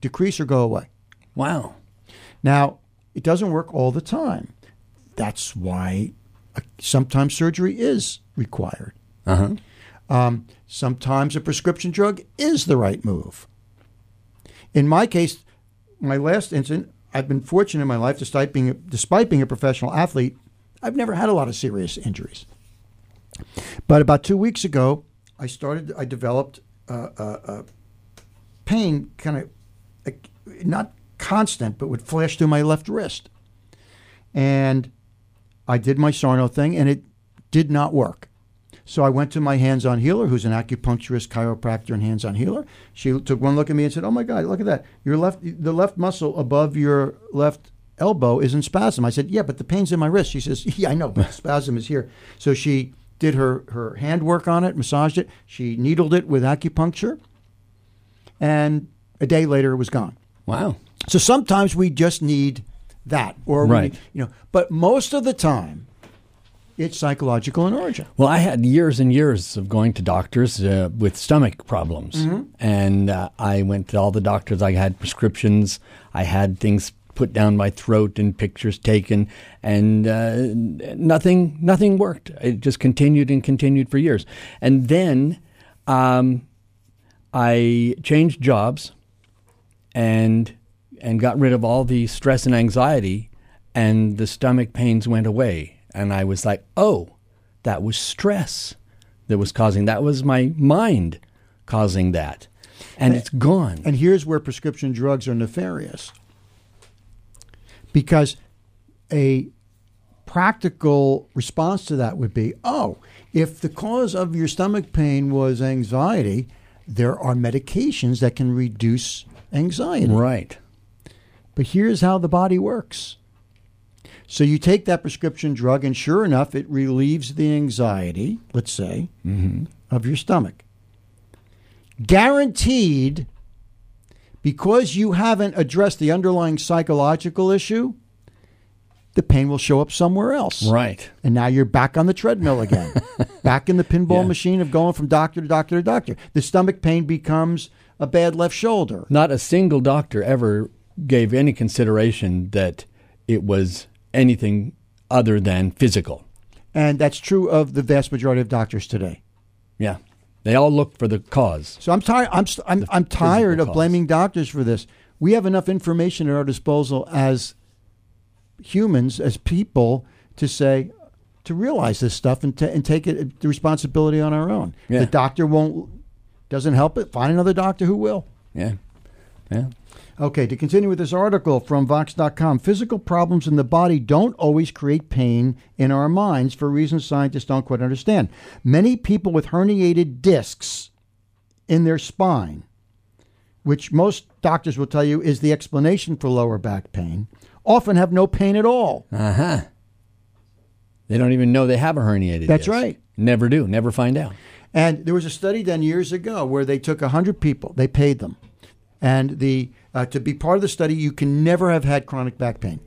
[SPEAKER 2] decrease or go away.
[SPEAKER 3] Wow.
[SPEAKER 2] Now, it doesn't work all the time. That's why sometimes surgery is required.
[SPEAKER 3] Uh huh.
[SPEAKER 2] Um, sometimes a prescription drug is the right move. In my case, my last incident, I've been fortunate in my life, despite being a, despite being a professional athlete, I've never had a lot of serious injuries. But about two weeks ago, I started. I developed uh, uh, uh, pain, kind of not constant, but would flash through my left wrist, and I did my Sarno thing, and it did not work. So I went to my hands-on healer, who's an acupuncturist, chiropractor, and hands-on healer. She took one look at me and said, "Oh my God, look at that! Your left, the left muscle above your left elbow is in spasm." I said, "Yeah, but the pain's in my wrist." She says, <laughs> "Yeah, I know, but spasm is here." So she did her her hand work on it, massaged it. She needled it with acupuncture, and a day later, it was gone.
[SPEAKER 3] Wow.
[SPEAKER 2] So sometimes we just need that, or
[SPEAKER 3] Right.
[SPEAKER 2] need- you know, but most of the time, it's psychological in origin.
[SPEAKER 3] Well, I had years and years of going to doctors uh, with stomach problems, and uh, I went to all the doctors. I had prescriptions. I had things put down my throat and pictures taken, and uh, nothing, nothing worked. It just continued and continued for years, and then um, I changed jobs, and and got rid of all the stress and anxiety, and the stomach pains went away. And I was like, oh, that was stress that was causing that was my mind causing that. And it's gone.
[SPEAKER 2] And here's where prescription drugs are nefarious. Because a practical response to that would be oh, if the cause of your stomach pain was anxiety, there are medications that can reduce anxiety.
[SPEAKER 3] Right.
[SPEAKER 2] But here's how the body works. So you take that prescription drug, and sure enough, it relieves the anxiety, let's say, mm-hmm. of your stomach. Guaranteed, because you haven't addressed the underlying psychological issue, the pain will show up somewhere else.
[SPEAKER 3] Right.
[SPEAKER 2] And now you're back on the treadmill again, <laughs> back in the pinball
[SPEAKER 3] Yeah.
[SPEAKER 2] machine of going from doctor to doctor to doctor. The stomach pain becomes a bad left shoulder.
[SPEAKER 3] Not a single doctor ever gave any consideration that it was anything other than physical.
[SPEAKER 2] And that's true of the vast majority of doctors today.
[SPEAKER 3] Yeah. They all look for the cause.
[SPEAKER 2] So I'm tired. I'm st- I'm, I'm tired of
[SPEAKER 3] cause.
[SPEAKER 2] blaming doctors for this. We have enough information at our disposal as humans, as people, to say to realize this stuff and, to, and take it the responsibility on our own.
[SPEAKER 3] Yeah.
[SPEAKER 2] The doctor won't doesn't help it. Find another doctor who will.
[SPEAKER 3] Yeah. Yeah.
[SPEAKER 2] Okay, to continue with this article from Vox.com, physical problems in the body don't always create pain in our minds for reasons scientists don't quite understand. Many people with herniated discs in their spine, which most doctors will tell you is the explanation for lower back pain, often have no pain at all.
[SPEAKER 3] Uh huh. They don't even know they have a herniated
[SPEAKER 2] That's
[SPEAKER 3] disc.
[SPEAKER 2] right.
[SPEAKER 3] Never do. Never find out.
[SPEAKER 2] And there was a study done years ago where they took 100 people, they paid them. And the uh, to be part of the study, you can never have had chronic back pain.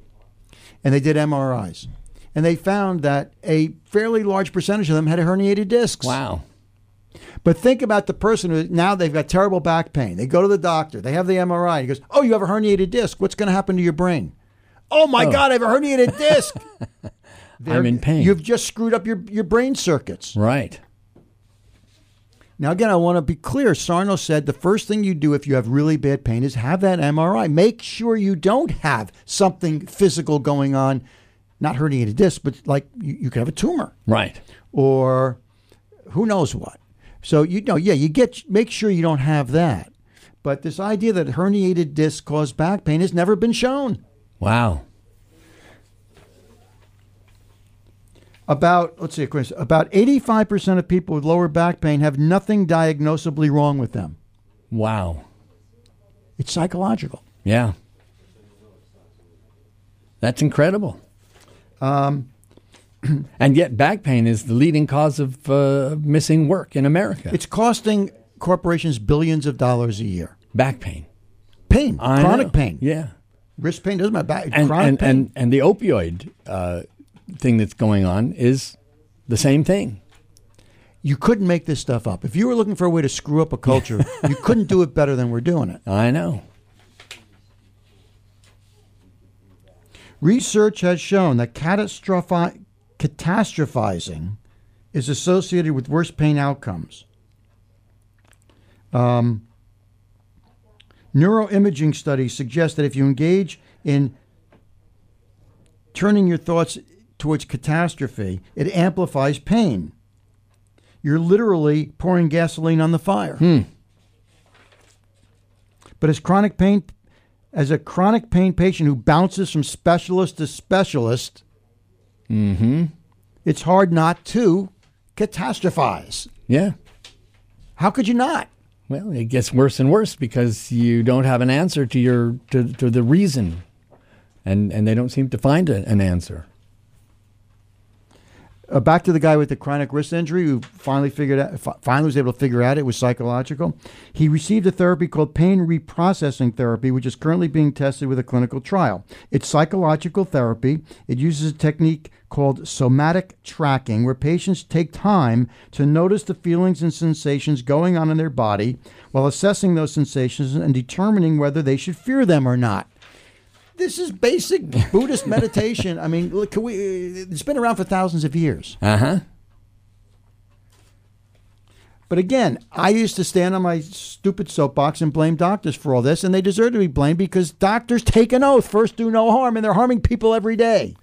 [SPEAKER 2] And they did MRIs. And they found that a fairly large percentage of them had herniated discs.
[SPEAKER 3] Wow.
[SPEAKER 2] But think about the person who now they've got terrible back pain. They go to the doctor, they have the MRI. He goes, Oh, you have a herniated disc. What's going to happen to your brain? Oh my
[SPEAKER 3] Oh.
[SPEAKER 2] God, I have a herniated disc. <laughs>
[SPEAKER 3] I'm in pain.
[SPEAKER 2] You've just screwed up your, your brain circuits.
[SPEAKER 3] Right.
[SPEAKER 2] Now, again, I want to be clear. Sarno said the first thing you do if you have really bad pain is have that MRI. Make sure you don't have something physical going on, not herniated disc, but like you, you could have a tumor
[SPEAKER 3] Right.
[SPEAKER 2] or who knows what. So you know, yeah, you get make sure you don't have that. But this idea that herniated discs cause back pain has never been shown.
[SPEAKER 3] Wow.
[SPEAKER 2] About let's see, Chris, about eighty-five percent of people with lower back pain have nothing diagnosably wrong with them.
[SPEAKER 3] Wow.
[SPEAKER 2] It's psychological.
[SPEAKER 3] Yeah. That's incredible. Um, <clears throat> and yet, back pain is the leading cause of uh, missing work in America.
[SPEAKER 2] It's costing corporations billions of dollars a year.
[SPEAKER 3] back pain.
[SPEAKER 2] Pain,
[SPEAKER 3] I
[SPEAKER 2] chronic
[SPEAKER 3] know.
[SPEAKER 2] pain,
[SPEAKER 3] Yeah.
[SPEAKER 2] wrist pain doesn't matter. Back,
[SPEAKER 3] And,
[SPEAKER 2] chronic
[SPEAKER 3] and,
[SPEAKER 2] pain.
[SPEAKER 3] and, and the opioid uh, thing that's going on is the same thing.
[SPEAKER 2] you couldn't make this stuff up. If you were looking for a way to screw up a culture, <laughs> you couldn't do it better than we're doing it.
[SPEAKER 3] I know.
[SPEAKER 2] Research has shown that catastrophi- catastrophizing is associated with worse pain outcomes. Um, neuroimaging studies suggest that if you engage in turning your thoughts towards catastrophe, it amplifies pain. You're literally pouring gasoline on the fire. Hmm. But as chronic pain as a chronic pain patient who bounces from specialist to specialist, mm-hmm. it's hard not to catastrophize.
[SPEAKER 3] Yeah.
[SPEAKER 2] How could you not?
[SPEAKER 3] Well, it gets worse and worse because you don't have an answer to your to, to the reason, and and they don't seem to find a, an answer.
[SPEAKER 2] Uh, back to the guy with the chronic wrist injury who finally figured out, finally was able to figure out it was psychological. He received a therapy called pain reprocessing therapy, which is currently being tested with a clinical trial. It's psychological therapy. It uses a technique called somatic tracking, where patients take time to notice the feelings and sensations going on in their body while assessing those sensations and determining whether they should fear them or not. This is basic Buddhist meditation. I mean, look, can we, it's been around for thousands of years.
[SPEAKER 3] Uh huh.
[SPEAKER 2] But again, I used to stand on my stupid soapbox and blame doctors for all this, and they deserve to be blamed because doctors take an oath, first do no harm, and they're harming people every day.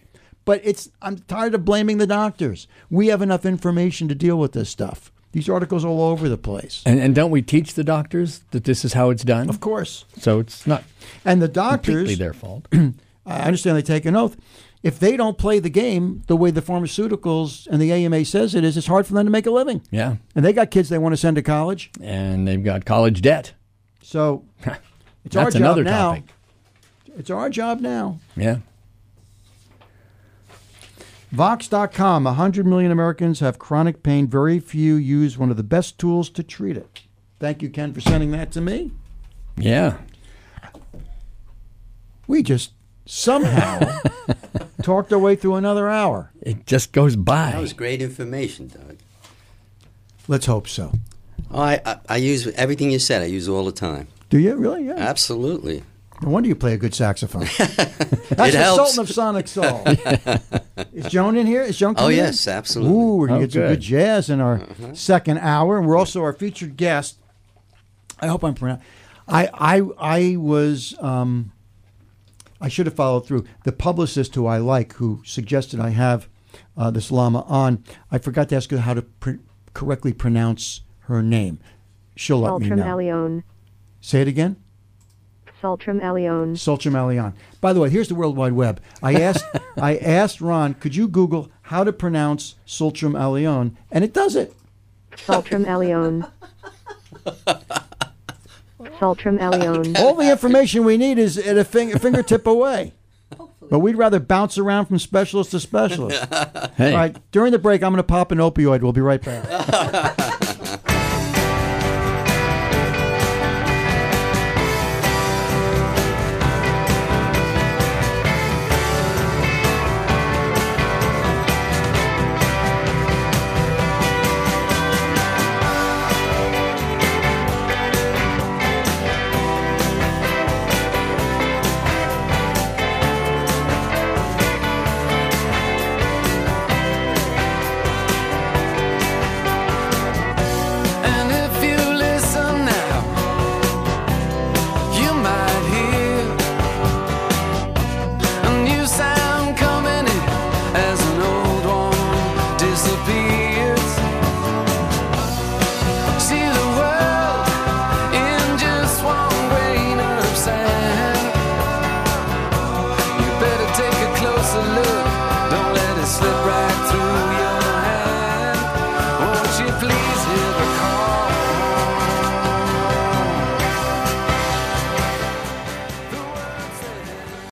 [SPEAKER 2] But it's I'm tired of blaming the doctors. We have enough information to deal with this stuff. These articles all over the place.
[SPEAKER 3] And and don't we teach the doctors that this is how it's done?
[SPEAKER 2] Of course.
[SPEAKER 3] So it's not
[SPEAKER 2] And the doctors completely
[SPEAKER 3] their fault. <clears throat>
[SPEAKER 2] I understand they take an oath. If they don't play the game the way the pharmaceuticals and the AMA says it is, it's hard for them to make a living.
[SPEAKER 3] yeah.
[SPEAKER 2] And they got kids they want to send to college.
[SPEAKER 3] And they've got college debt.
[SPEAKER 2] So <laughs> it's our job
[SPEAKER 3] another
[SPEAKER 2] now.
[SPEAKER 3] topic.
[SPEAKER 2] It's our job now.
[SPEAKER 3] Yeah.
[SPEAKER 2] Vox.com 100 million Americans have chronic pain. Very few use one of the best tools to treat it. Thank you, Ken, for sending that to me.
[SPEAKER 3] Yeah.
[SPEAKER 2] We just somehow <laughs> talked our way through another hour.
[SPEAKER 3] It just goes by.
[SPEAKER 5] That was great information, Doug.
[SPEAKER 2] Let's hope so.
[SPEAKER 5] Oh, I, I, I use everything you said. I use all the time.
[SPEAKER 2] Do you really? Yeah.
[SPEAKER 5] Absolutely.
[SPEAKER 2] No wonder you play a good saxophone. <laughs> That's
[SPEAKER 5] It
[SPEAKER 2] the
[SPEAKER 5] helps.
[SPEAKER 2] Sultan of Sonic Soul. <laughs> Is Joan in here? Is Joan
[SPEAKER 5] Oh,
[SPEAKER 2] coming in?
[SPEAKER 5] yes, absolutely.
[SPEAKER 2] Ooh, we're going to
[SPEAKER 3] Oh,
[SPEAKER 2] get some good
[SPEAKER 3] good.
[SPEAKER 2] jazz in our
[SPEAKER 5] Uh-huh.
[SPEAKER 2] second hour. And we're also our featured guest. I hope I'm pronouncing. I, I, I was, um, I should have followed through. The publicist who I like, who suggested I have uh, this lama on, I forgot to ask her how to pr- correctly pronounce her name. She'll let me know.
[SPEAKER 6] Allione.
[SPEAKER 2] Say it again.
[SPEAKER 6] Tsultrim Allione.
[SPEAKER 2] Tsultrim Allione. By the way, here's the World Wide Web. I asked <laughs> I asked Ron, could you Google how to pronounce Tsultrim Allione? And it does it.
[SPEAKER 6] Tsultrim Allione. Tsultrim Allione.
[SPEAKER 2] All the information we need is at a fing- fingertip away. But we'd rather bounce around from specialist to specialist.
[SPEAKER 3] Hey.
[SPEAKER 2] All right, during the break, I'm going to pop an opioid. We'll be right back. <laughs>